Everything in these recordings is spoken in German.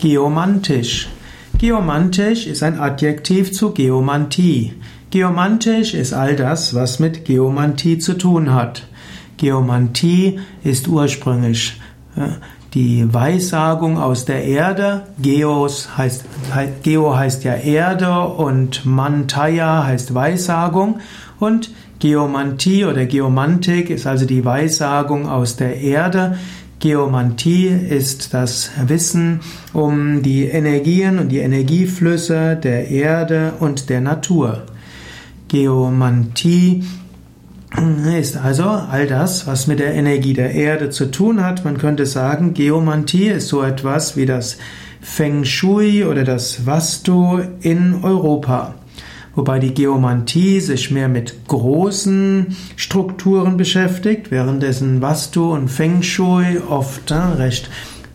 Geomantisch. Geomantisch ist ein Adjektiv zu Geomantie. Geomantisch ist all das, was mit Geomantie zu tun hat. Geomantie ist ursprünglich äh, die Weissagung aus der Erde. Geos heißt, Geo heißt ja Erde und Mantaya heißt Weissagung und Geomantie oder Geomantik ist also die Weissagung aus der Erde. Geomantie ist das Wissen um die Energien und die Energieflüsse der Erde und der Natur. Geomantie ist also all das, was mit der Energie der Erde zu tun hat. Man könnte sagen, Geomantie ist so etwas wie das Feng Shui oder das Vastu in Europa wobei die Geomantie sich mehr mit großen Strukturen beschäftigt, währenddessen Vastu und Feng Shui oft äh, recht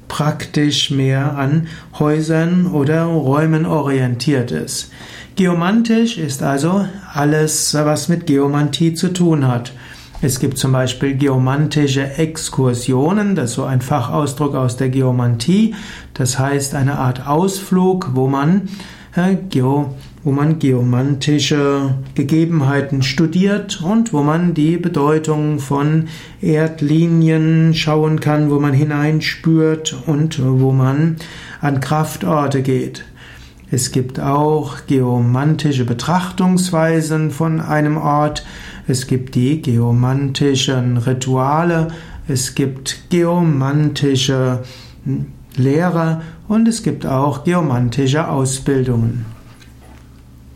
praktisch mehr an Häusern oder Räumen orientiert ist. Geomantisch ist also alles, was mit Geomantie zu tun hat. Es gibt zum Beispiel geomantische Exkursionen, das ist so ein Fachausdruck aus der Geomantie, das heißt eine Art Ausflug, wo man wo man geomantische Gegebenheiten studiert und wo man die Bedeutung von Erdlinien schauen kann, wo man hineinspürt und wo man an Kraftorte geht. Es gibt auch geomantische Betrachtungsweisen von einem Ort. Es gibt die geomantischen Rituale. Es gibt geomantische Lehre und es gibt auch geomantische Ausbildungen.